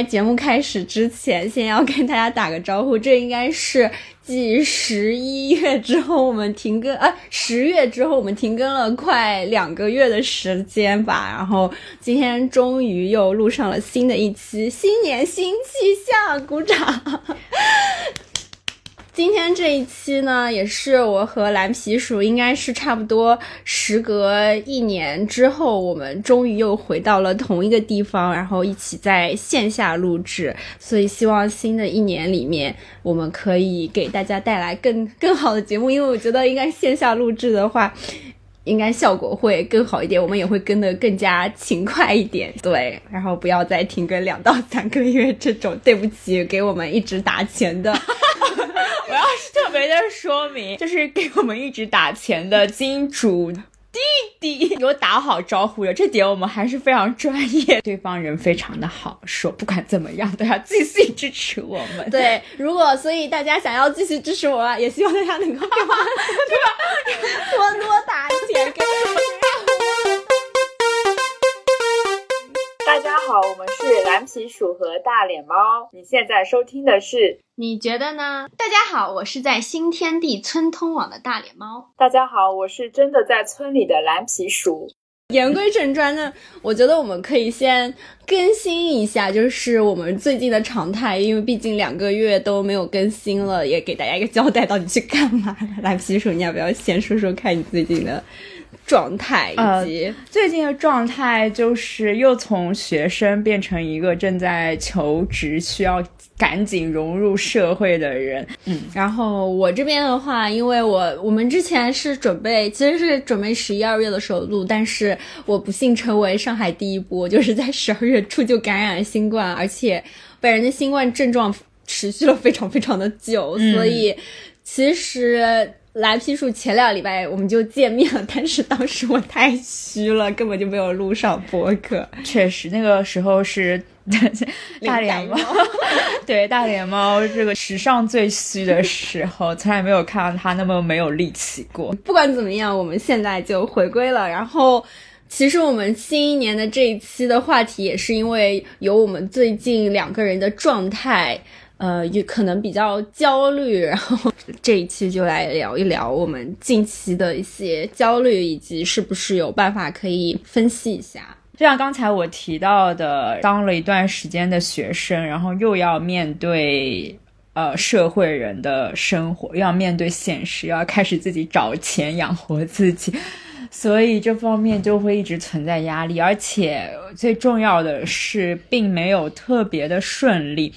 在节目开始之前，先要跟大家打个招呼。这应该是继十一月之后我们停更，啊，十月之后我们停更了快两个月的时间吧。然后今天终于又录上了新的一期，新年新气象，鼓掌。今天这一期呢，也是我和蓝皮鼠，应该是差不多时隔一年之后，我们终于又回到了同一个地方，然后一起在线下录制。所以希望新的一年里面，我们可以给大家带来更更好的节目，因为我觉得应该线下录制的话。应该效果会更好一点，我们也会跟得更加勤快一点，对，然后不要再停更两到三个月这种，对不起，给我们一直打钱的，我要是特别的说明，就是给我们一直打钱的金主。弟弟给我打好招呼了，这点我们还是非常专业。对方人非常的好，说不管怎么样都要继续支持我们。对，如果所以大家想要继续支持我，也希望大家能够给我对吧？多多打钱给我们。好，我们是蓝皮鼠和大脸猫。你现在收听的是？你觉得呢？大家好，我是在新天地村通网的大脸猫。大家好，我是真的在村里的蓝皮鼠。言归正传呢，我觉得我们可以先更新一下，就是我们最近的常态，因为毕竟两个月都没有更新了，也给大家一个交代，到底去干嘛？蓝皮鼠，你要不要先说说看你最近的？状态以及最近的状态，就是又从学生变成一个正在求职、需要赶紧融入社会的人。嗯，然后我这边的话，因为我我们之前是准备，其实是准备十一二月的时候录，但是我不幸成为上海第一波，就是在十二月初就感染了新冠，而且本人的新冠症状持续了非常非常的久，所以其实。蓝皮树前两礼拜我们就见面了，但是当时我太虚了，根本就没有录上播客。确实，那个时候是大脸猫，对大脸猫这个史上最虚的时候，从来没有看到他那么没有力气过。不管怎么样，我们现在就回归了。然后，其实我们新一年的这一期的话题，也是因为有我们最近两个人的状态。呃，也可能比较焦虑，然后这一期就来聊一聊我们近期的一些焦虑，以及是不是有办法可以分析一下。就像刚才我提到的，当了一段时间的学生，然后又要面对呃社会人的生活，又要面对现实，又要开始自己找钱养活自己，所以这方面就会一直存在压力，而且最重要的是，并没有特别的顺利。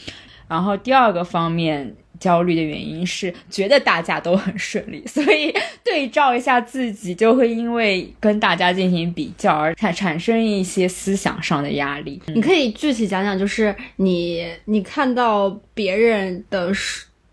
然后第二个方面焦虑的原因是觉得大家都很顺利，所以对照一下自己，就会因为跟大家进行比较而产产生一些思想上的压力。你可以具体讲讲，就是你你看到别人的，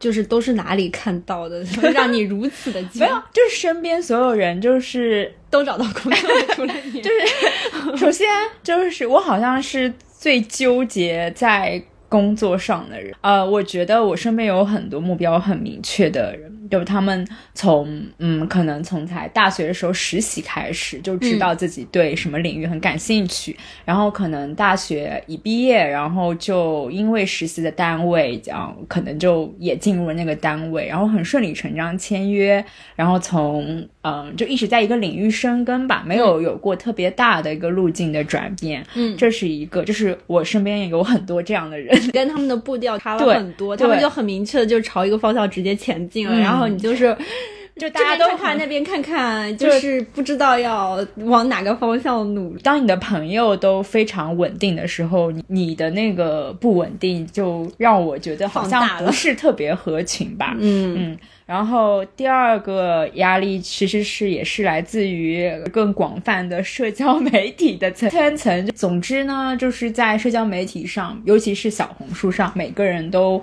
就是都是哪里看到的，让你如此的没有，就是身边所有人就是都找到工作，除了你。就是首先就是我好像是最纠结在。工作上的人，呃，我觉得我身边有很多目标很明确的人。就是他们从嗯，可能从才大学的时候实习开始，就知道自己对什么领域很感兴趣，然后可能大学一毕业，然后就因为实习的单位，这样可能就也进入了那个单位，然后很顺理成章签约，然后从嗯，就一直在一个领域深耕吧，没有有过特别大的一个路径的转变。嗯，这是一个，就是我身边也有很多这样的人，跟他们的步调差了很多，他们就很明确的就朝一个方向直接前进了，然后。然后你就是，就大家都看那边看看，就是不知道要往哪个方向努。当你的朋友都非常稳定的时候，你的那个不稳定就让我觉得好像不是特别合群吧。嗯嗯。然后第二个压力其实是也是来自于更广泛的社交媒体的圈层。总之呢，就是在社交媒体上，尤其是小红书上，每个人都。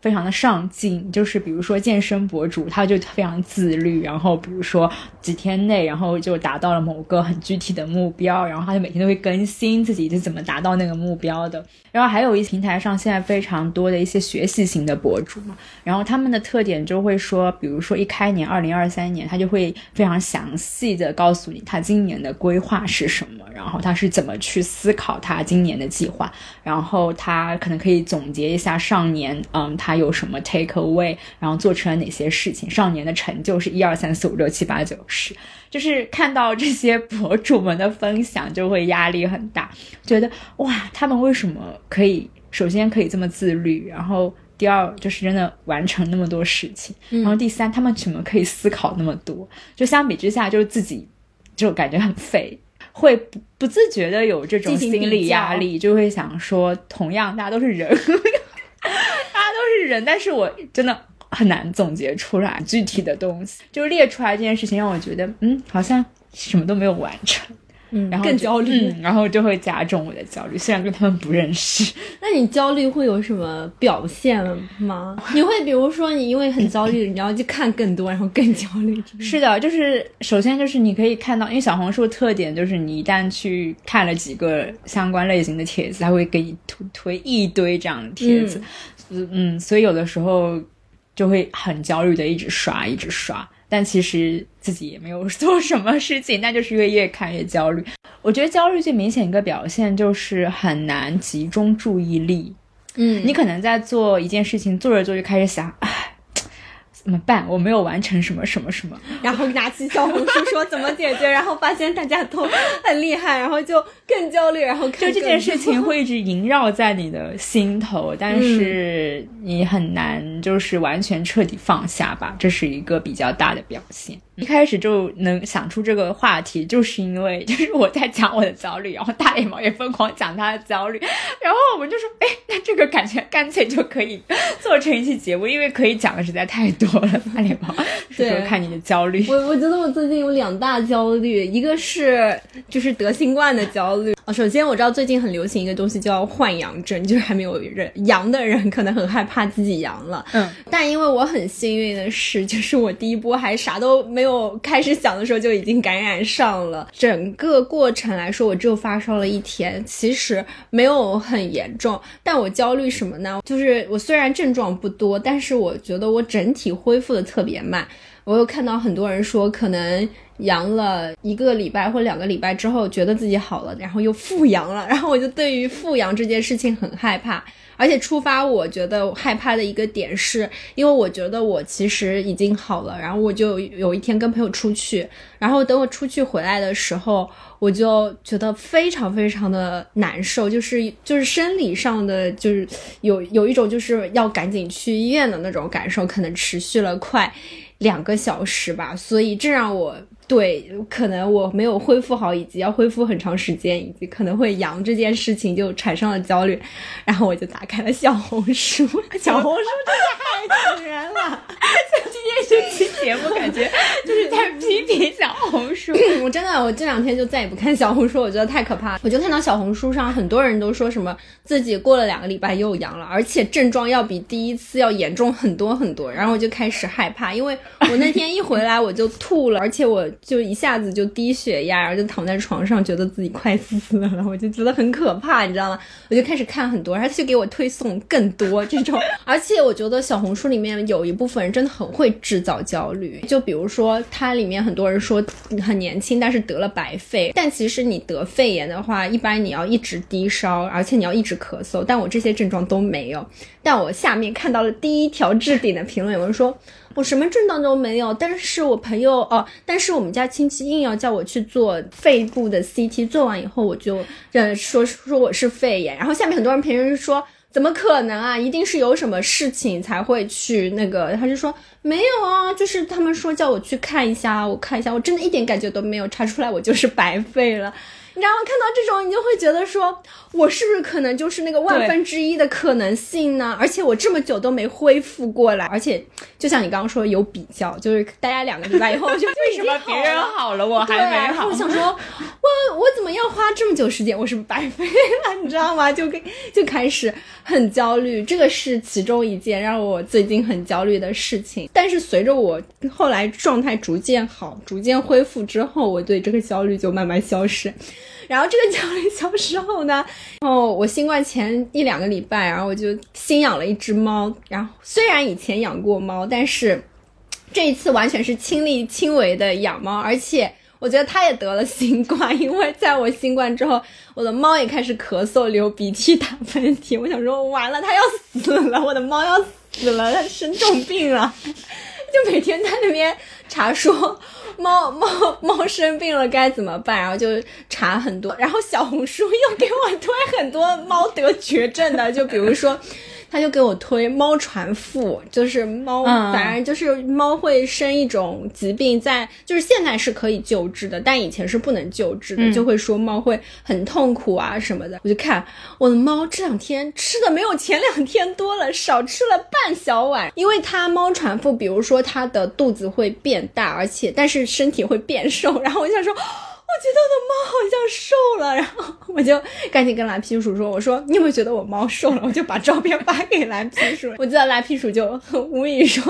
非常的上进，就是比如说健身博主，他就非常自律，然后比如说几天内，然后就达到了某个很具体的目标，然后他就每天都会更新自己是怎么达到那个目标的。然后还有一平台上现在非常多的一些学习型的博主嘛，然后他们的特点就会说，比如说一开年二零二三年，他就会非常详细的告诉你他今年的规划是什么，然后他是怎么去思考他今年的计划，然后他可能可以总结一下上年，嗯，他有什么 take away，然后做成了哪些事情，少年的成就是一二三四五六七八九十。就是看到这些博主们的分享，就会压力很大，觉得哇，他们为什么可以？首先可以这么自律，然后第二就是真的完成那么多事情，然后第三，他们怎么可以思考那么多？就相比之下，就是自己就感觉很废，会不不自觉的有这种心理压力，就会想说，同样大家都是人，大家都是人，但是我真的。很难总结出来具体的东西，就是列出来这件事情让我觉得，嗯，好像什么都没有完成，嗯，然后更焦虑，然后就会加重我的焦虑。虽然跟他们不认识，那你焦虑会有什么表现吗？你会比如说你因为很焦虑，你要去看更多，然后更焦虑？是的，就是首先就是你可以看到，因为小红书的特点就是你一旦去看了几个相关类型的帖子，它会给你推推一堆这样的帖子，嗯，所以有的时候。就会很焦虑的一直刷，一直刷，但其实自己也没有 做什么事情，那就是因为越看越焦虑。我觉得焦虑最明显一个表现就是很难集中注意力。嗯，你可能在做一件事情，做着做着开始想，唉。怎么办？我没有完成什么什么什么，然后拿起小红书说怎么解决，然后发现大家都很厉害，然后就更焦虑，然后就这件事情会一直萦绕在你的心头，但是你很难就是完全彻底放下吧，这是一个比较大的表现。一开始就能想出这个话题，就是因为就是我在讲我的焦虑，然后大脸猫也疯狂讲他的焦虑，然后我们就说，哎，那这个感觉干脆就可以做成一期节目，因为可以讲的实在太多了。大脸猫，说说看你的焦虑。我我觉得我最近有两大焦虑，一个是就是得新冠的焦虑啊。首先我知道最近很流行一个东西叫换阳症，就是还没有人阳的人可能很害怕自己阳了，嗯，但因为我很幸运的是，就是我第一波还啥都没有。就开始想的时候就已经感染上了，整个过程来说，我只有发烧了一天，其实没有很严重。但我焦虑什么呢？就是我虽然症状不多，但是我觉得我整体恢复的特别慢。我又看到很多人说，可能阳了一个礼拜或两个礼拜之后，觉得自己好了，然后又复阳了。然后我就对于复阳这件事情很害怕。而且触发我觉得害怕的一个点是，因为我觉得我其实已经好了，然后我就有一天跟朋友出去，然后等我出去回来的时候，我就觉得非常非常的难受，就是就是生理上的就是有有一种就是要赶紧去医院的那种感受，可能持续了快两个小时吧，所以这让我。对，可能我没有恢复好，以及要恢复很长时间，以及可能会阳这件事情就产生了焦虑，然后我就打开了小红书。小红书真的太气人了！今天这期节目感觉就是在批评小红书。我真的，我这两天就再也不看小红书，我觉得太可怕。我就看到小红书上很多人都说什么自己过了两个礼拜又阳了，而且症状要比第一次要严重很多很多，然后我就开始害怕，因为我那天一回来我就吐了，而且我。就一下子就低血压，然后就躺在床上，觉得自己快死了，我就觉得很可怕，你知道吗？我就开始看很多，然后就给我推送更多这种。而且我觉得小红书里面有一部分人真的很会制造焦虑，就比如说它里面很多人说很年轻，但是得了白肺，但其实你得肺炎的话，一般你要一直低烧，而且你要一直咳嗽，但我这些症状都没有。但我下面看到了第一条置顶的评论，有人说。我什么症状都没有，但是我朋友哦，但是我们家亲戚硬要叫我去做肺部的 CT，做完以后我就呃说说我是肺炎，然后下面很多人评论说怎么可能啊，一定是有什么事情才会去那个，他就说没有啊，就是他们说叫我去看一下，我看一下，我真的一点感觉都没有，查出来我就是白肺了。你知道吗？看到这种，你就会觉得说，我是不是可能就是那个万分之一的可能性呢？而且我这么久都没恢复过来，而且就像你刚刚说有比较，就是大家两个礼拜以后就 为什么？别人好了我还没好？我想说，我我怎么要花这么久时间？我是不是白费了？你知道吗？就跟就开始很焦虑，这个是其中一件让我最近很焦虑的事情。但是随着我后来状态逐渐好、逐渐恢复之后，我对这个焦虑就慢慢消失。然后这个焦虑消失后呢，然后我新冠前一两个礼拜，然后我就新养了一只猫。然后虽然以前养过猫，但是这一次完全是亲力亲为的养猫，而且我觉得它也得了新冠，因为在我新冠之后，我的猫也开始咳嗽、流鼻涕、打喷嚏。我想说，完了，它要死了，我的猫要死了，它生重病了，就每天在那边查说。猫猫猫生病了该怎么办？然后就查很多，然后小红书又给我推很多猫得绝症的，就比如说。他就给我推猫传腹，就是猫，反正就是猫会生一种疾病，在就是现在是可以救治的，但以前是不能救治的，就会说猫会很痛苦啊什么的。我就看我的猫这两天吃的没有前两天多了，少吃了半小碗，因为它猫传腹，比如说它的肚子会变大，而且但是身体会变瘦，然后我就想说。我觉得我的猫好像瘦了，然后我就赶紧跟蓝皮鼠说：“我说你有没有觉得我猫瘦了？”我就把照片发给蓝皮鼠，我记得蓝皮鼠就很无语说：“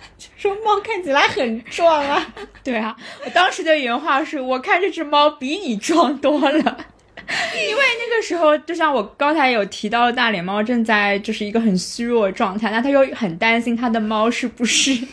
说猫看起来很壮啊。”对啊，我当时的原话是：“我看这只猫比你壮多了。” 因为那个时候，就像我刚才有提到，大脸猫正在就是一个很虚弱的状态，那他又很担心他的猫是不是。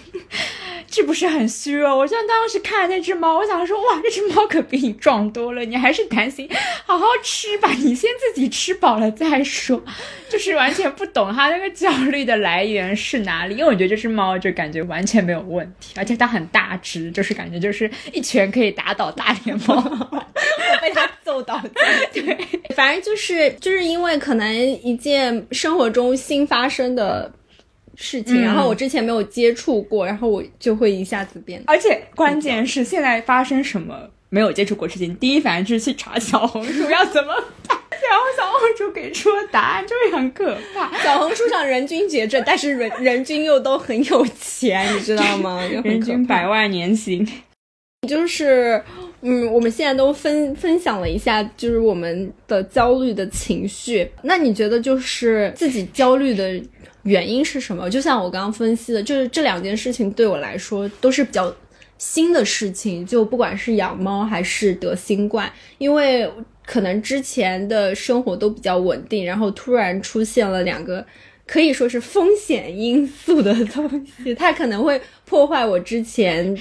是不是很虚弱？我像当时看那只猫，我想说，哇，这只猫可比你壮多了。你还是担心，好好吃吧，你先自己吃饱了再说。就是完全不懂它那个焦虑的来源是哪里，因为我觉得这只猫就感觉完全没有问题，而且它很大只，就是感觉就是一拳可以打倒大脸猫，我被它揍倒。对，反正就是就是因为可能一件生活中新发生的。事情，然后我之前没有接触过，然后我就会一下子变。而且关键是现在发生什么没有接触过事情，第一反应就是去查小红书 要怎么办，然后小红书给出的答案就是很可怕。小红书上人均绝症，但是人人均又都很有钱，你知道吗？人均百万年薪。就是，嗯，我们现在都分分享了一下，就是我们的焦虑的情绪。那你觉得就是自己焦虑的？原因是什么？就像我刚刚分析的，就是这两件事情对我来说都是比较新的事情。就不管是养猫还是得新冠，因为可能之前的生活都比较稳定，然后突然出现了两个可以说是风险因素的东西，它可能会破坏我之前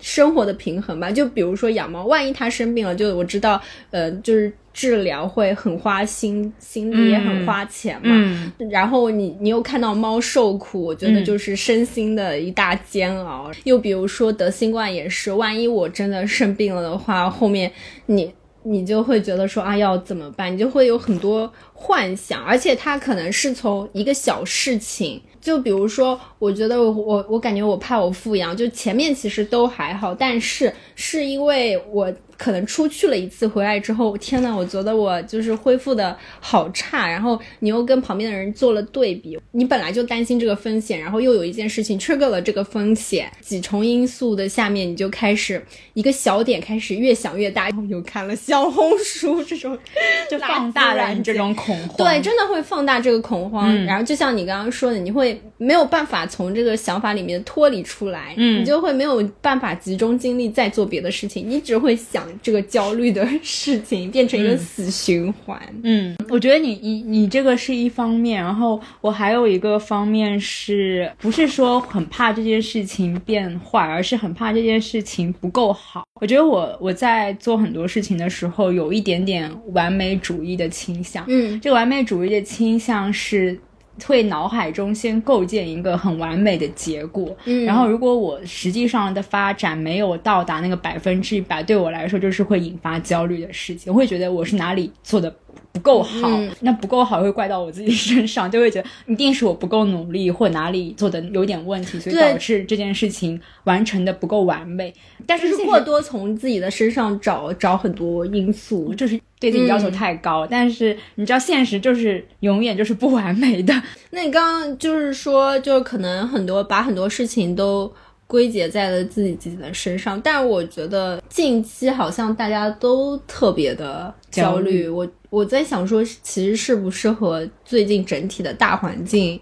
生活的平衡吧。就比如说养猫，万一它生病了，就我知道，呃，就是。治疗会很花心，心里也很花钱嘛。然后你你又看到猫受苦，我觉得就是身心的一大煎熬。又比如说得新冠也是，万一我真的生病了的话，后面你你就会觉得说啊要怎么办？你就会有很多幻想，而且它可能是从一个小事情，就比如说，我觉得我我我感觉我怕我富养，就前面其实都还好，但是是因为我。可能出去了一次，回来之后，天呐，我觉得我就是恢复的好差。然后你又跟旁边的人做了对比，你本来就担心这个风险，然后又有一件事情 trigger 了这个风险，几重因素的下面，你就开始一个小点开始越想越大。又看了小红书这种，就放大了你这种恐慌。对，真的会放大这个恐慌。然后就像你刚刚说的，你会没有办法从这个想法里面脱离出来，嗯，你就会没有办法集中精力再做别的事情，你只会想。这个焦虑的事情 变成一个死循环。嗯，我觉得你你你这个是一方面，然后我还有一个方面是不是说很怕这件事情变坏，而是很怕这件事情不够好。我觉得我我在做很多事情的时候有一点点完美主义的倾向。嗯，这个完美主义的倾向是。会脑海中先构建一个很完美的结果，嗯，然后如果我实际上的发展没有到达那个百分之一百，对我来说就是会引发焦虑的事情。我会觉得我是哪里做的不够好，嗯那不够好会怪到我自己身上，就会觉得一定是我不够努力或哪里做的有点问题，所以导致这件事情完成的不够完美。但是是过多从自己的身上找找很多因素。就是对自己要求嗯太高，但是你知道现实就是永远就是不完美的。那你刚刚就是说，就是可能很多把很多事情都归结在了自己自己的身上，但我觉得近期好像大家都特别的焦虑。焦虑我我在想说，其实是不是和最近整体的大环境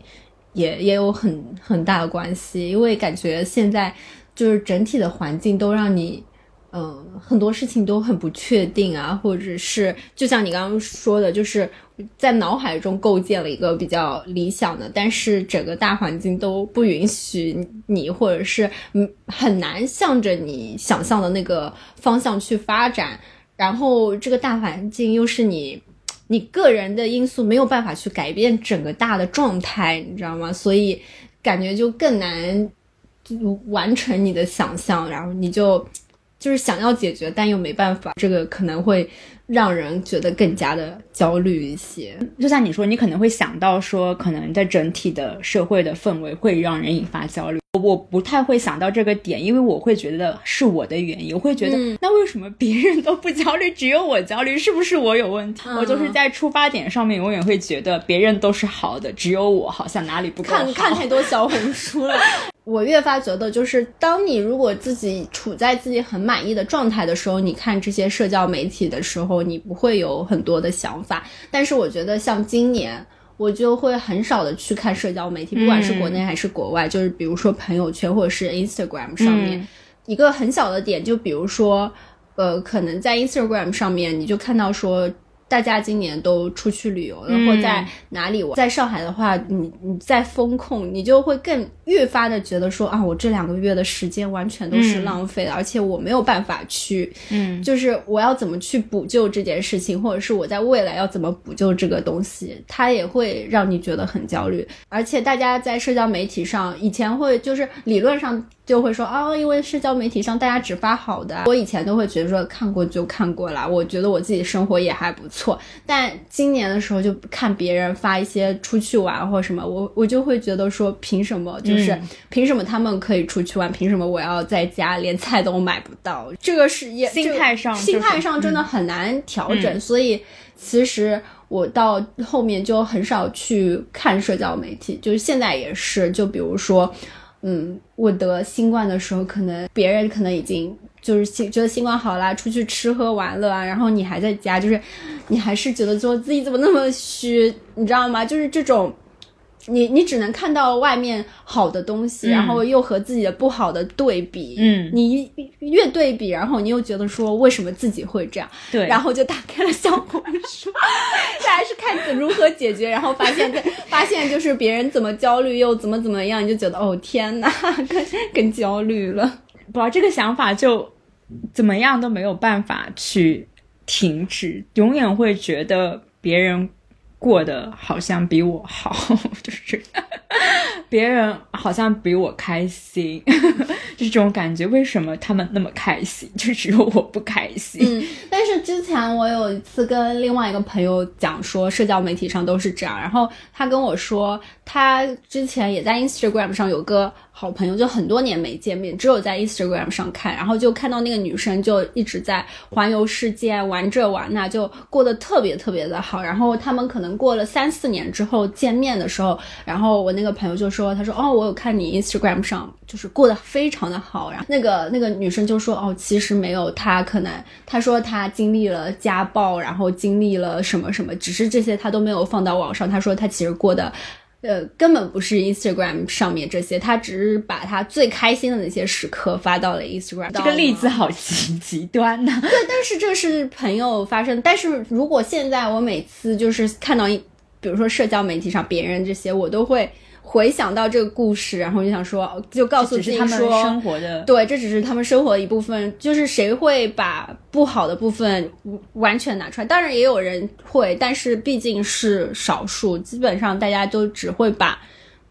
也也有很很大的关系？因为感觉现在就是整体的环境都让你。嗯，很多事情都很不确定啊，或者是就像你刚刚说的，就是在脑海中构建了一个比较理想的，但是整个大环境都不允许你，或者是嗯很难向着你想象的那个方向去发展。然后这个大环境又是你你个人的因素没有办法去改变整个大的状态，你知道吗？所以感觉就更难完成你的想象，然后你就就是想要解决，但又没办法，这个可能会让人觉得更加的焦虑一些。就像你说，你可能会想到说，可能在整体的社会的氛围会让人引发焦虑。我不太会想到这个点，因为我会觉得是我的原因，我会觉得、嗯那为什么别人都不焦虑，只有我焦虑？是不是我有问题？嗯我就是在出发点上面永远会觉得别人都是好的，只有我好像哪里不。看看太多小红书了。我越发觉得，就是当你如果自己处在自己很满意的状态的时候，你看这些社交媒体的时候，你不会有很多的想法。但是我觉得，像今年，我就会很少的去看社交媒体，不管是国内还是国外，就是比如说朋友圈或者是 Instagram 上面，嗯一个很小的点，就比如说，呃，可能在 Instagram 上面，你就看到说。大家今年都出去旅游了，嗯或在哪里玩？在上海的话，你你在风控，你就会更越发的觉得说啊，我这两个月的时间完全都是嗯浪费的，而且我没有办法去，嗯，就是我要怎么去补救这件事情，或者是我在未来要怎么补救这个东西，它也会让你觉得很焦虑。而且大家在社交媒体上，以前会就是理论上就会说啊，因为社交媒体上大家只发好的，我以前都会觉得说看过就看过啦，我觉得我自己生活也还不错。但今年的时候就看别人发一些出去玩或什么，我我就会觉得说凭什么就是、嗯凭什么他们可以出去玩，凭什么我要在家连菜都买不到？这个是也心态上这个心态上真的很难调整，嗯所以其实我到后面就很少去看社交媒体，就是现在也是，就比如说，嗯，我得新冠的时候，可能别人可能已经。就是新觉得新冠好啦，出去吃喝玩乐啊，然后你还在家，就是你还是觉得说自己怎么那么虚，你知道吗？就是这种，你你只能看到外面好的东西，嗯然后又和自己的不好的对比，嗯你越对比，然后你又觉得说为什么自己会这样，对，然后就打开了小红书，大家是看怎如何解决，然后发现 发现就是别人怎么焦虑又怎么怎么样，你就觉得哦天呐，更更焦虑了。不这个想法就怎么样都没有办法去停止，永远会觉得别人过得好像比我好，就是别人好像比我开心，就是这种感觉。为什么他们那么开心，就只有我不开心？嗯，但是之前我有一次跟另外一个朋友讲说，社交媒体上都是这样，然后他跟我说，他之前也在 Instagram 上有个好朋友，就很多年没见面，只有在 Instagram 上看，然后就看到那个女生就一直在环游世界，玩这玩那，就过得特别特别的好。然后他们可能过了三四年之后见面的时候，然后我那个朋友就说，他说哦，我有看你 Instagram 上就是过得非常的好，然后那个那个女生就说哦，其实没有，她可能她说她经历了家暴，然后经历了什么什么，只是这些她都没有放到网上。她说她其实过得。呃，根本不是 Instagram 上面这些，他只是把他最开心的那些时刻发到了 Instagram。这个例子好极极端呐、对，但是这是朋友发生。但是如果现在我每次就是看到一，比如说社交媒体上别人这些，我都会回想到这个故事，然后就想说，就告诉自己说，生活的对，这只是他们生活的一部分。就是谁会把不好的部分完全拿出来？当然也有人会，但是毕竟是少数，基本上大家都只会把。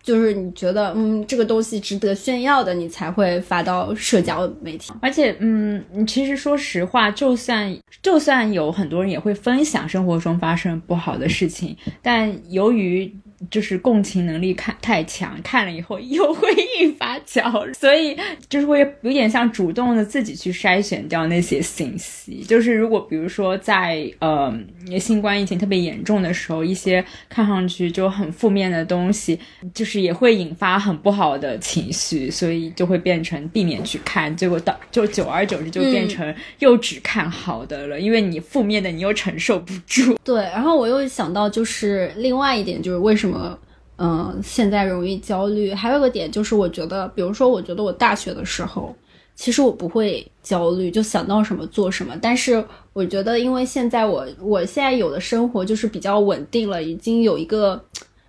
就是你觉得嗯这个东西值得炫耀的，你才会发到社交媒体。而且，嗯，其实说实话，就算就算有很多人也会分享生活中发生不好的事情，但由于就是共情能力看太强，看了以后又会引发焦虑，所以就是会有点像主动的自己去筛选掉那些信息。就是如果比如说在呃新冠疫情特别严重的时候，一些看上去就很负面的东西，就是也会引发很不好的情绪，所以就会变成避免去看，结果到就久而久之就变成又只看好的了，因为你负面的你又承受不住。对，然后我又想到就是另外一点就是为什么。么，嗯，现在容易焦虑。还有个点就是，我觉得，比如说，我觉得我大学的时候，其实我不会焦虑，就想到什么做什么。但是，我觉得，因为现在我我现在有的生活就是比较稳定了，已经有一个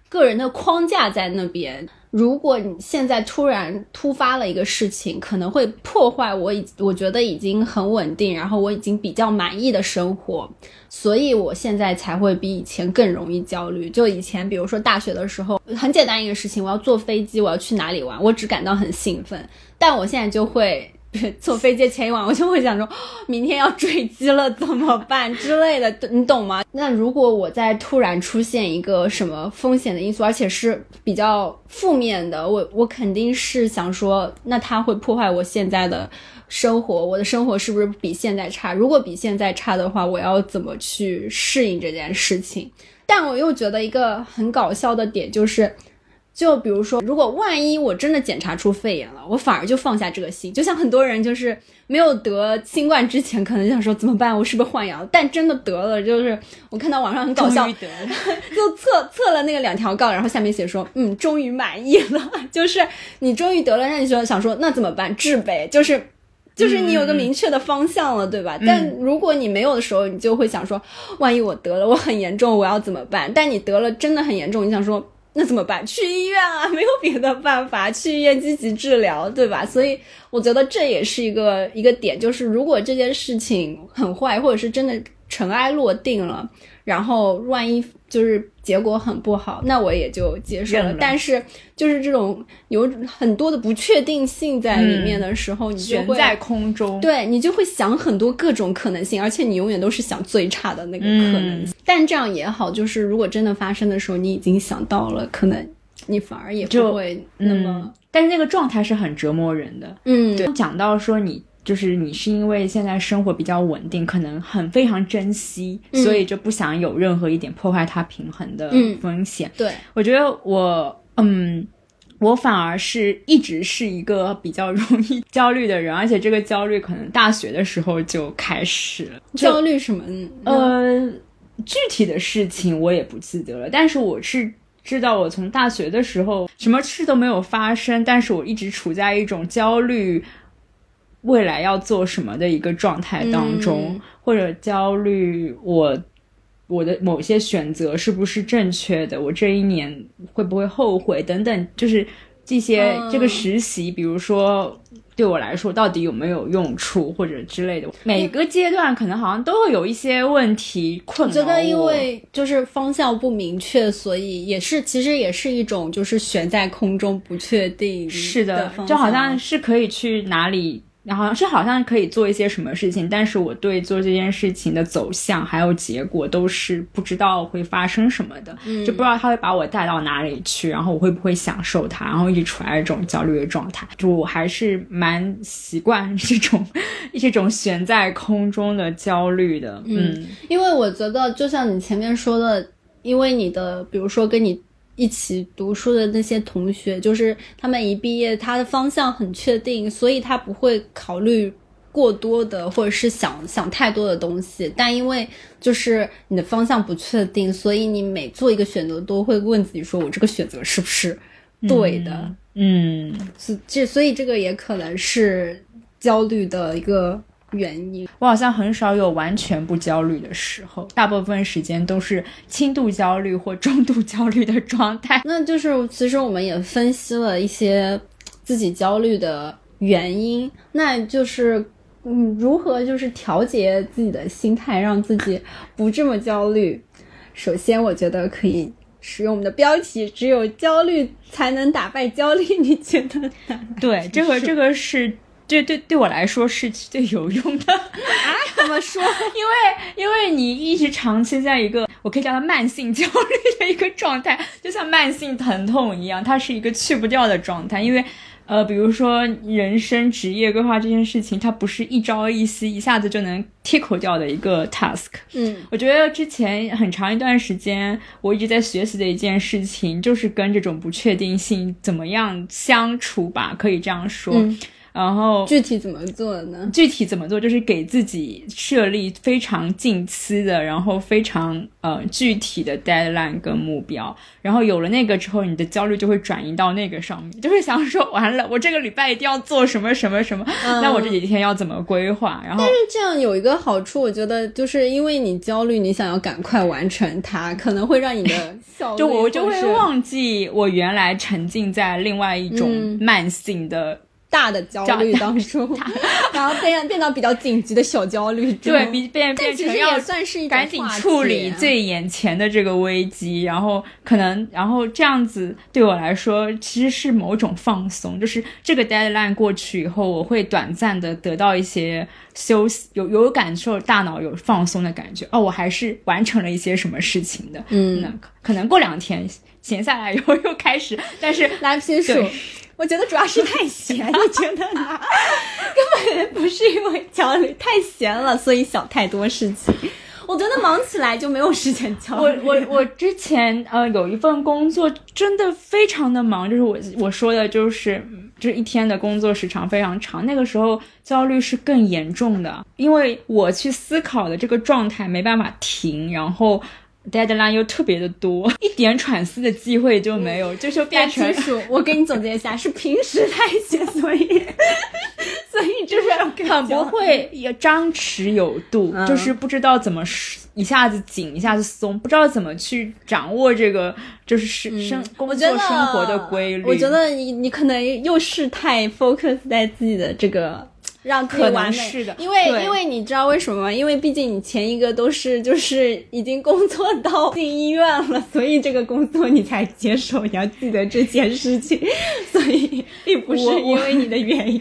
个人的框架在那边。如果你现在突然突发了一个事情，可能会破坏我已我觉得已经很稳定，然后我已经比较满意的生活，所以我现在才会比以前更容易焦虑。就以前，比如说大学的时候，很简单一个事情，我要坐飞机，我要去哪里玩，我只感到很兴奋，但我现在就会。坐飞机前一晚，我就会想说，明天要坠机了怎么办之类的，你懂吗？那如果我在突然出现一个什么风险的因素，而且是比较负面的，我我肯定是想说，那它会破坏我现在的生活，我的生活是不是比现在差？如果比现在差的话，我要怎么去适应这件事情？但我又觉得一个很搞笑的点就是。就比如说，如果万一我真的检查出肺炎了，我反而就放下这个心。就像很多人就是没有得新冠之前，可能想说怎么办，我是不是换阳？但真的得了，就是我看到网上很搞笑，就测测了那个两条杠，然后下面写说，嗯，终于满意了。就是你终于得了，那你就想说那怎么办？治呗，就是就是你有个明确的方向了，对吧？但如果你没有的时候，你就会想说，万一我得了，我很严重，我要怎么办？但你得了真的很严重，你想说。那怎么办？去医院啊，没有别的办法，去医院积极治疗，对吧？所以我觉得这也是一个一个点，就是如果这件事情很坏，或者是真的尘埃落定了。然后万一就是结果很不好，那我也就接受了。但是就是这种有很多的不确定性在里面的时候，你就会在空中，对你就会想很多各种可能性，而且你永远都是想最差的那个可能性。但这样也好，就是如果真的发生的时候，你已经想到了，可能你反而也不会那么。但是那个状态是很折磨人的。嗯，对，讲到说你。就是你是因为现在生活比较稳定，可能很非常珍惜，所以就不想有任何一点破坏它平衡的风险。对我觉得我，嗯，我反而是一直是一个比较容易焦虑的人，而且这个焦虑可能大学的时候就开始了。焦虑什么？呃，具体的事情我也不记得了，但是我是知道我从大学的时候什么事都没有发生，但是我一直处在一种焦虑。未来要做什么的一个状态当中，或者焦虑，我我的某些选择是不是正确的？我这一年会不会后悔？等等，就是这些这个实习，比如说对我来说到底有没有用处，或者之类的。每个阶段可能好像都会有一些问题困扰我。觉得因为就是方向不明确，所以也是其实也是一种就是悬在空中不确定。是的，就好像是可以去哪里。然后是好像可以做一些什么事情，但是我对做这件事情的走向还有结果都是不知道会发生什么的，就不知道他会把我带到哪里去，然后我会不会享受它，然后一直处在这种焦虑的状态。就我还是蛮习惯这种这种悬在空中的焦虑的，嗯，因为我觉得就像你前面说的，因为你的比如说跟你。一起读书的那些同学，就是他们一毕业，他的方向很确定，所以他不会考虑过多的，或者是想想太多的东西。但因为就是你的方向不确定，所以你每做一个选择都会问自己：说我这个选择是不是对的？嗯，所这所以这个也可能是焦虑的一个。原因，我好像很少有完全不焦虑的时候，大部分时间都是轻度焦虑或中度焦虑的状态。那就是，其实我们也分析了一些自己焦虑的原因，那就是，嗯，如何就是调节自己的心态，让自己不这么焦虑。首先，我觉得可以使用我们的标题，只有焦虑才能打败焦虑，你觉得呢？对，这个这个是。对对，对我来说是最有用的啊！怎么说？因为因为你一直长期在一个我可以叫它慢性焦虑的一个状态，就像慢性疼痛一样，它是一个去不掉的状态。因为呃，比如说人生职业规划这件事情，它不是一朝一夕一下子就能 tickle 掉的一个 task。嗯，我觉得之前很长一段时间，我一直在学习的一件事情，就是跟这种不确定性怎么样相处吧，可以这样说。然后具体怎么做呢？具体怎么做，就是给自己设立非常近期的，然后非常呃具体的 deadline 跟目标。然后有了那个之后，你的焦虑就会转移到那个上面，就是想说完了，我这个礼拜一定要做什么什么什么，那我这几天要怎么规划？然后但是这样有一个好处，我觉得就是因为你焦虑，你想要赶快完成它，可能会让你的 效率就我就会忘记我原来沉浸在另外一种慢性的。大的焦虑当中，然后变变到比较紧急的小焦虑，对，变变变成要算是赶紧处理最眼前的这个危机，然后可能，然后这样子对我来说其实是某种放松，就是这个 deadline 过去以后，我会短暂的得到一些休息，有有感受，大脑有放松的感觉，哦，我还是完成了一些什么事情的，嗯，那可能过两天闲下来以后又开始，但是来不及数。我觉得主要是太闲，你觉得呢？根本不是因为焦虑，太闲了，所以想太多事情。我觉得忙起来就没有时间焦虑。我我我之前呃有一份工作真的非常的忙，就是我我说的就是就是一天的工作时长非常长，那个时候焦虑是更严重的，因为我去思考的这个状态没办法停，然后。Deadline 又特别的多，一点喘息的机会就没有，就就变成。我给你总结一下，是平时太闲，所以所以就是很不会张弛有度，就是不知道怎么一下子紧一下子松，不知道怎么去掌握这个就是生工作生活的规律。我觉得你你可能又是太 focus 在自己的这个。让可能是的，因为因为你知道为什么吗？因为毕竟你前一个都是就是已经工作到进医院了，所以这个工作你才接受。你要记得这件事情，所以并不是因为你的原因。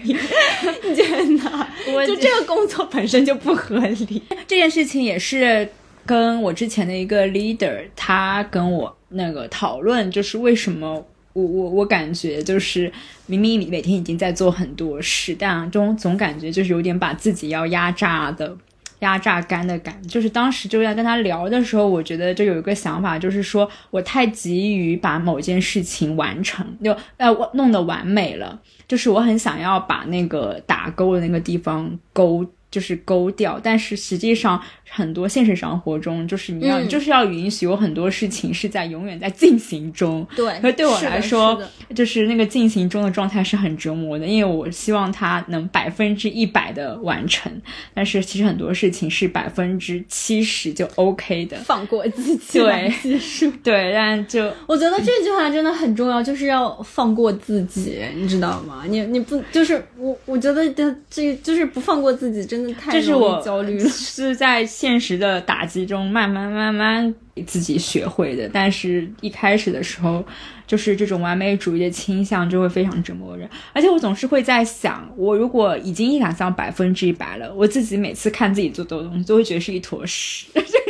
你觉得呢？就这个工作本身就不合理。这件事情也是跟我之前的一个 leader 他跟我那个讨论，就是为什么。我我我感觉就是明明你每天已经在做很多事，但总总感觉就是有点把自己要压榨的压榨干的感。就是当时就在跟他聊的时候，我觉得就有一个想法，就是说我太急于把某件事情完成，就呃弄得完美了，就是我很想要把那个打勾的那个地方勾。就是勾掉，但是实际上很多现实生活中，就是你要就是要允许有很多事情是在永远在进行中。对，那对我来说，就是那个进行中的状态是很折磨的，因为我希望它能百分之一百的完成，但是其实很多事情是百分之七十就 OK 的。放过自己，对，对，但就我觉得这句话真的很重要，就是要放过自己，你知道吗？你你不就是我？我觉得这这就是不放过自己，真。这是我焦虑了，是在现实的打击中慢慢慢慢自己学会的。但是一开始的时候，就是这种完美主义的倾向就会非常折磨人。而且我总是会在想，我如果已经一想象百分之一百了，我自己每次看自己做的东西，就会觉得是一坨屎。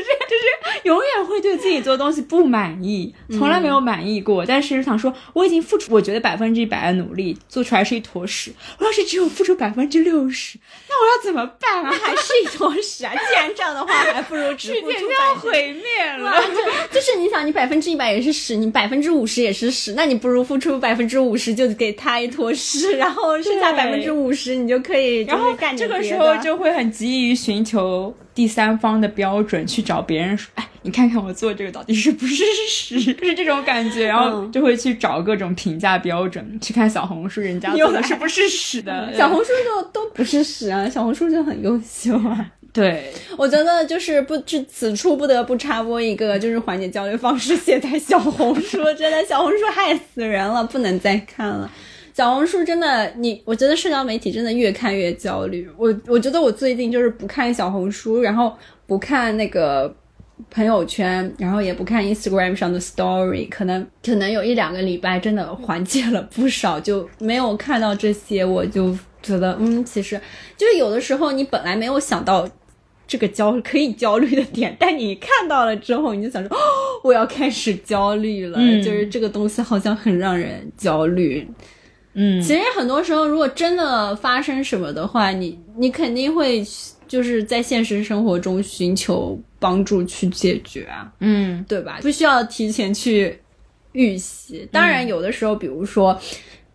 永远会对自己做东西不满意，从来没有满意过。但是想说，我已经付出，我觉得百分之一百的努力做出来是一坨屎。我要是只有付出百分之六十，那我要怎么办啊？还是一坨屎啊！既然这样的话，还不如只付出要毁灭了。就就是你想，你百分之一百也是屎，你百分之五十也是屎，那你不如付出百分之五十，就给他一坨屎，然后剩下百分之五十，你就可以然后干这个时候就会很急于寻求第三方的标准，去找别人说，哎。你看看我做这个到底是不是屎，是这种感觉，然后就会去找各种评价标准，去看小红书人家做的是不是屎的。小红书就都不是屎啊，小红书就很优秀啊。对，我觉得就是不，就此处不得不插播一个，就是缓解焦虑方式，写在小红书，真的小红书害死人了，不能再看了。小红书真的，你我觉得社交媒体真的越看越焦虑。我我觉得我最近就是不看小红书，然后不看那个。朋友圈，然后也不看 Instagram 上的 Story，可能可能有一两个礼拜真的缓解了不少，就没有看到这些，我就觉得嗯，其实就是有的时候你本来没有想到。这个焦可以焦虑的点，但你看到了之后，你就想说，哦，我要开始焦虑了。嗯就是这个东西好像很让人焦虑。嗯其实很多时候，如果真的发生什么的话，你你肯定会就是在现实生活中寻求帮助去解决啊，嗯对吧？不需要提前去预习。当然，有的时候，比如说。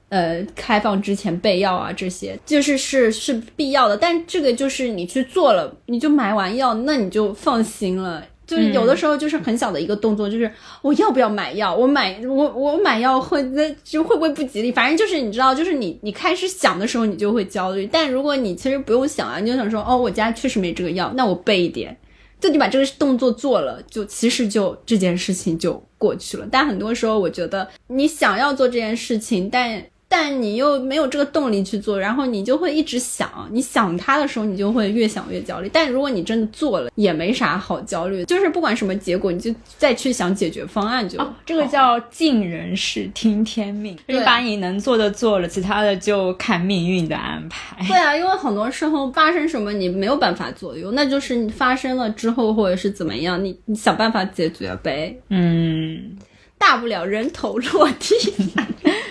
呃，开放之前备药啊，这些就是是是必要的，但这个就是你去做了，你就买完药，那你就放心了。就是有的时候就是很小的一个动作，就是我要不要买药？我买我我买药会那就会不会不吉利？反正就是你知道，就是你你开始想的时候，你就会焦虑。但如果你其实不用想啊，你就想说哦，我家确实没这个药，那我备一点。就你把这个动作做了，就其实就这件事情就过去了。但很多时候，我觉得你想要做这件事情，但但你又没有这个动力去做，然后你就会一直想，你想它的时候，你就会越想越焦虑。但如果你真的做了，也没啥好焦虑，就是不管什么结果，你就再去想解决方案就好。哦，这个叫尽人事听天命，对你把你能做的做了，其他的就看命运的安排。对啊，因为很多时候发生什么你没有办法左右，那就是你发生了之后或者是怎么样，你你想办法解决呗，嗯，大不了人头落地。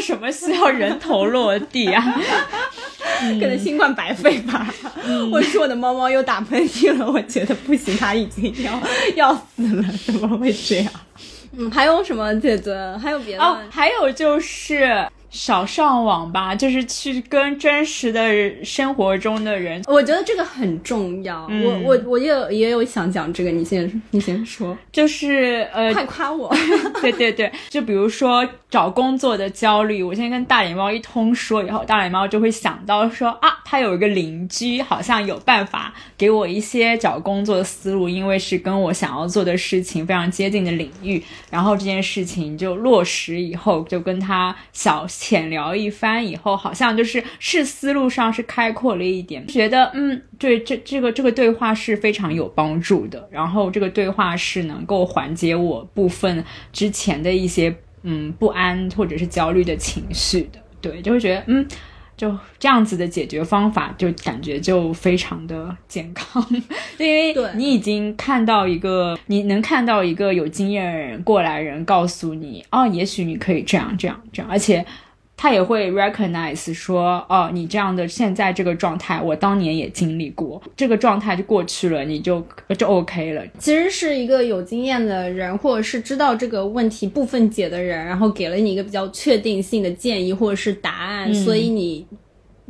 什么需要人头落地啊？可能新冠白费吧，或者是我的猫猫又打喷嚏了，我觉得不行，它已经要要死了，怎么会这样？嗯，还有什么解决？还有别的？哦，还有就是少上网吧，就是去跟真实的人生活中的人。我觉得这个很重要。嗯我我我也有也有想讲这个，你先你先说，就是呃，快夸我。对对对，就比如说找工作的焦虑，我现在跟大脸猫一通说以后，大脸猫就会想到说啊，他有一个邻居好像有办法给我一些找工作的思路，因为是跟我想要做的事情非常接近的领域，然后这件事情就落实以后，就跟他小浅聊一番以后，好像就是是思路上是开阔了一点，觉得嗯，对这这个这个对话是非常有帮助的，然后这个对话是能够缓解我部分之前的一些嗯不安或者是焦虑的情绪的，对，就会觉得嗯。就这样子的解决方法，就感觉就非常的健康，因为你已经看到一个，你能看到一个有经验的人过来人告诉你，哦，也许你可以这样这样这样，而且他也会 recognize 说，哦，你这样的现在这个状态，我当年也经历过，这个状态就过去了，你就就 OK 了。其实是一个有经验的人，或者是知道这个问题部分解的人，然后给了你一个比较确定性的建议或者是答案，所以你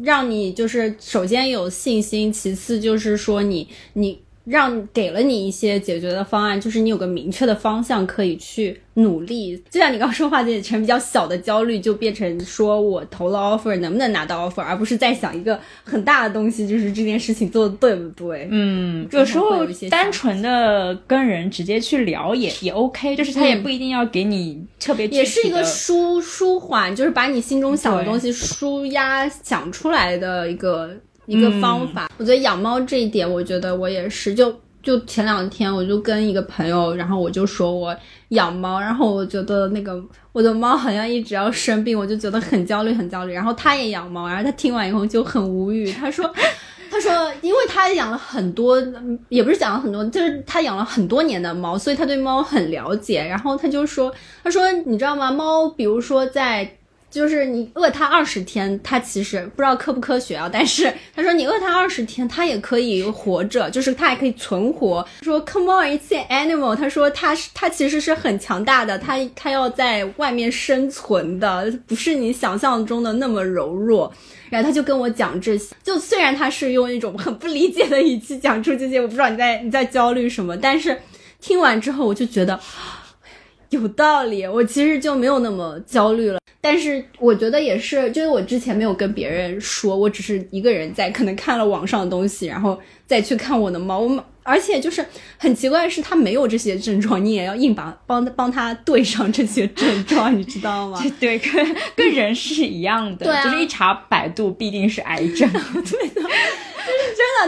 让你就是首先有信心，其次就是说你你让给了你一些解决的方案，就是你有个明确的方向可以去努力。就像你刚说话解成比较小的焦虑，就变成说我投了 offer 能不能拿到 offer，而不是在想一个很大的东西，就是这件事情做的对不对？嗯，有时候单纯的跟人直接去聊也也 OK，就是他也嗯不一定要给你特别具也是一个舒舒缓，就是把你心中想的东西舒压想出来的一个一个方法。我觉得养猫这一点，我觉得我也是，就就前两天我就跟一个朋友，然后我就说我养猫，然后我觉得那个我的猫好像一直要生病，我就觉得很焦虑很焦虑。然后他也养猫，然后他听完以后就很无语，他说。他说，因为他养了很多，嗯也不是养了很多，就是他养了很多年的猫，所以他对猫很了解。然后他就说，他说你知道吗？猫，比如说在。就是你饿它二十天，它其实不知道科不科学啊，但是 他说你饿它二十天，它也可以活着，就是它也可以存活。说 Come on, it's an animal。他说它是它其实是很强大的，它它要在外面生存的，不是你想象中的那么柔弱。然后他就跟我讲这些，就虽然他是用一种很不理解的语气讲出这些，我不知道你在你在焦虑什么，但是听完之后我就觉得有道理，我其实就没有那么焦虑了。但是我觉得也是，就是我之前没有跟别人说，我只是一个人在可能看了网上的东西，然后再去看我的猫。我而且就是很奇怪的是，它没有这些症状，你也要硬把帮帮它对上这些症状，你知道吗？对，跟跟人是一样的，对啊就是一查百度必定是癌症。对的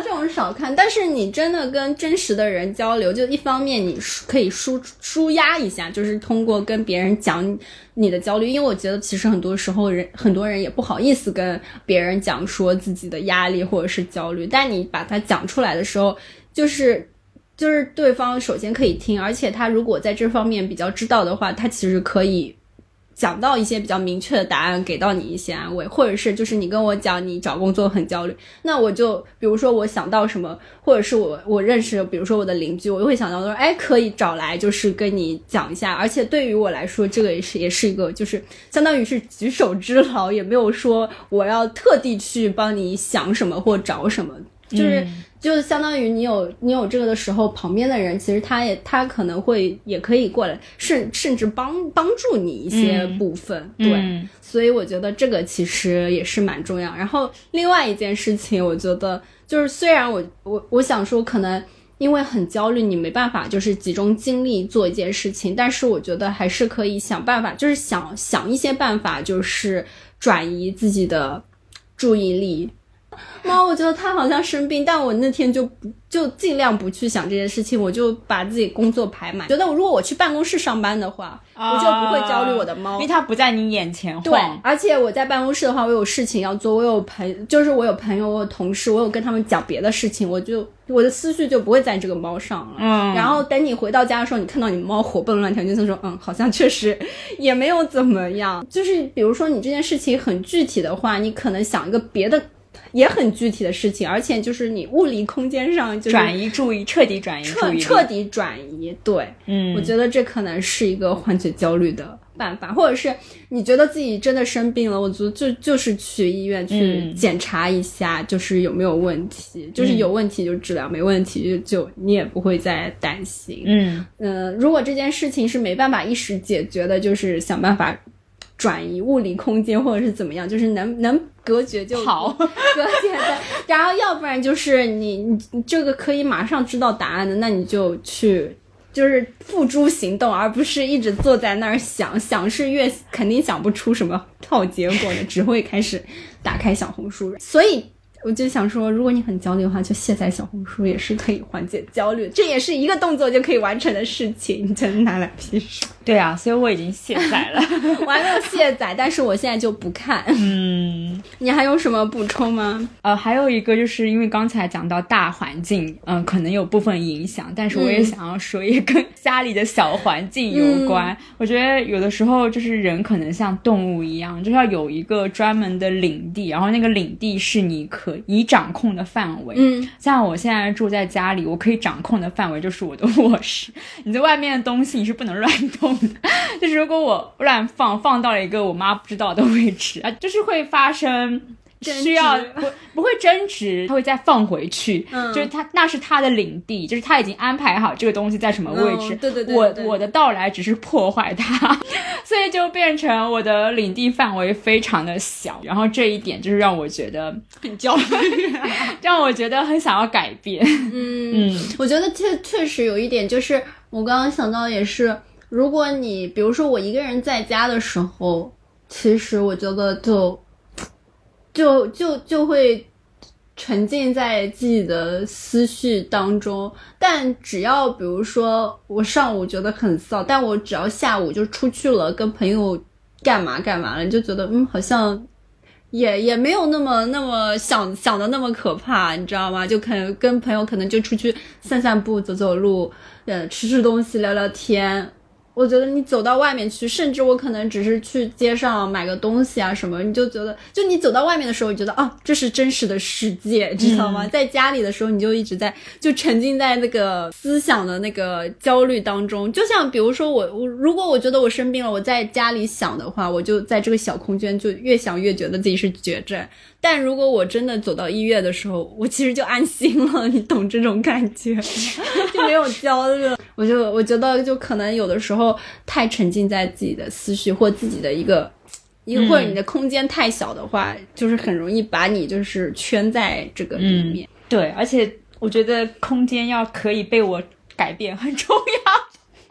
这种少看，但是你真的跟真实的人交流，就一方面你可以舒舒压一下，就是通过跟别人讲你的焦虑，因为我觉得其实很多时候人很多人也不好意思跟别人讲说自己的压力或者是焦虑，但你把它讲出来的时候，就是就是对方首先可以听，而且他如果在这方面比较知道的话，他其实可以。讲到一些比较明确的答案，给到你一些安慰，或者是就是你跟我讲你找工作很焦虑，那我就比如说我想到什么，或者是我我认识，比如说我的邻居，我就会想到说，哎，可以找来就是跟你讲一下，而且对于我来说，这个也是也是一个就是相当于是举手之劳，也没有说我要特地去帮你想什么或找什么，就是。就相当于你有你有这个的时候，旁边的人其实他也他可能会也可以过来，甚甚至帮帮助你一些部分，对，所以我觉得这个其实也是蛮重要。然后另外一件事情，我觉得就是虽然我我我想说，可能因为很焦虑，你没办法就是集中精力做一件事情，但是我觉得还是可以想办法，就是想想一些办法，就是转移自己的注意力。猫，我觉得它好像生病，但我那天就不就尽量不去想这件事情，我就把自己工作排满。觉得如果我去办公室上班的话，我就不会焦虑我的猫，因为它不在你眼前对，而且我在办公室的话，我有事情要做，我有朋，就是我有朋友，我有同事，我有跟他们讲别的事情，我就我的思绪就不会在这个猫上了。嗯，然后等你回到家的时候，你看到你猫活蹦乱跳，你就说嗯，好像确实也没有怎么样。就是比如说你这件事情很具体的话，你可能想一个别的。也很具体的事情，而且就是你物理空间上就转移注意，彻底转移彻彻底转移。对，嗯，我觉得这可能是一个缓解焦虑的办法，或者是你觉得自己真的生病了，我觉得就就是去医院去检查一下，就是有没有问题，就是有问题就治疗，没问题就就你也不会再担心。嗯嗯，如果这件事情是没办法一时解决的，就是想办法。转移物理空间或者是怎么样，就是能能隔绝就好，隔绝的。然后要不然就是你你这个可以马上知道答案的，那你就去就是付诸行动，而不是一直坐在那儿想想是越肯定想不出什么好结果的，只会开始打开小红书。所以。我就想说，如果你很焦虑的话，就卸载小红书也是可以缓解焦虑，这也是一个动作就可以完成的事情。你真拿来屁事？对啊，所以我已经卸载了，我还没有卸载，但是我现在就不看。嗯，你还有什么补充吗？呃，还有一个就是因为刚才讲到大环境，嗯，可能有部分影响，但是我也想要说，也跟家里的小环境有关。我觉得有的时候就是人可能像动物一样，就是要有一个专门的领地，然后那个领地是你可。以掌控的范围，嗯，像我现在住在家里，我可以掌控的范围就是我的卧室。你在外面的东西你是不能乱动的，就是如果我乱放，放到了一个我妈不知道的位置啊，就是会发生。需要不不会争执，他会再放回去，就是他那是他的领地，就是他已经安排好这个东西在什么位置。对对对，我我的到来只是破坏它，所以就变成我的领地范围非常的小，然后这一点就是让我觉得很焦虑，让我觉得很想要改变。嗯嗯，我觉得确确实有一点，就是我刚刚想到也是，如果你比如说我一个人在家的时候，其实我觉得就。就就就会沉浸在自己的思绪当中，但只要比如说我上午觉得很丧，但我只要下午就出去了，跟朋友干嘛干嘛了，你就觉得嗯，好像也也没有那么那么想想的那么可怕，你知道吗？就可能跟朋友可能就出去散散步、走走路，呃，吃吃东西、聊聊天。我觉得你走到外面去，甚至我可能只是去街上买个东西啊什么，你就觉得，就你走到外面的时候，你觉得啊，这是真实的世界，知道吗？在家里的时候，你就一直在就沉浸在那个思想的那个焦虑当中。就像比如说我，我如果我觉得我生病了，我在家里想的话，我就在这个小空间就越想越觉得自己是绝症。但如果我真的走到医院的时候，我其实就安心了，你懂这种感觉，就没有焦虑。我就我觉得，就可能有的时候太沉浸在自己的思绪或自己的一个，一个或者你的空间太小的话，就是很容易把你就是圈在这个里面。对，而且我觉得空间要可以被我改变很重要。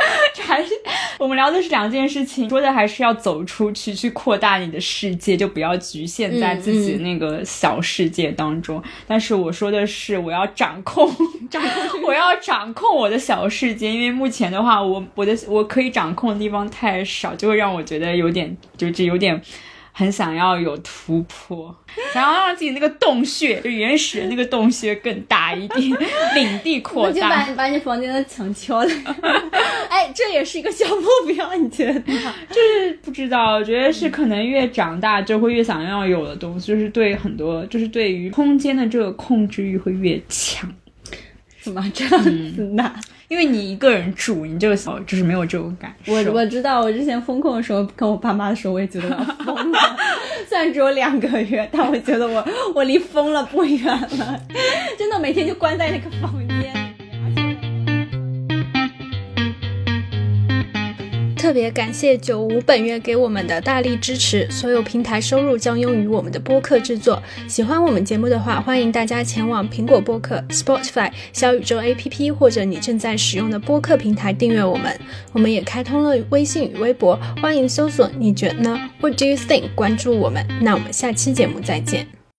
还是我们聊的是两件事情，说的还是要走出去，去扩大你的世界，就不要局限在自己那个小世界当中。但是我说的是，我要掌控，掌控，我要掌控我的小世界，因为目前的话，我我的我可以掌控的地方太少，就会让我觉得有点，就是有点。很想要有突破，想要让自己那个洞穴，就原始的那个洞穴更大一点，领地扩大。就把把你房间的墙敲了。哎，这也是一个小目标，你觉得？就是不知道，我觉得是可能越长大就会越想要有的东西，就是对很多，就是对于空间的这个控制欲会越强。怎么这样子呢？因为你一个人住，你就就是没有这种感受。我我知道，我之前风控的时候跟我爸妈的时候，我也觉得我疯了。虽然只有两个月，但我觉得我我离疯了不远了。真的每天就关在那个房特别感谢九五本月给我们的大力支持，所有平台收入将用于我们的播客制作。喜欢我们节目的话，欢迎大家前往苹果播客、Spotify、小宇宙 APP 或者你正在使用的播客平台订阅我们。我们也开通了微信与微博，欢迎搜索“你觉得呢？”What do you think？关注我们。那我们下期节目再见。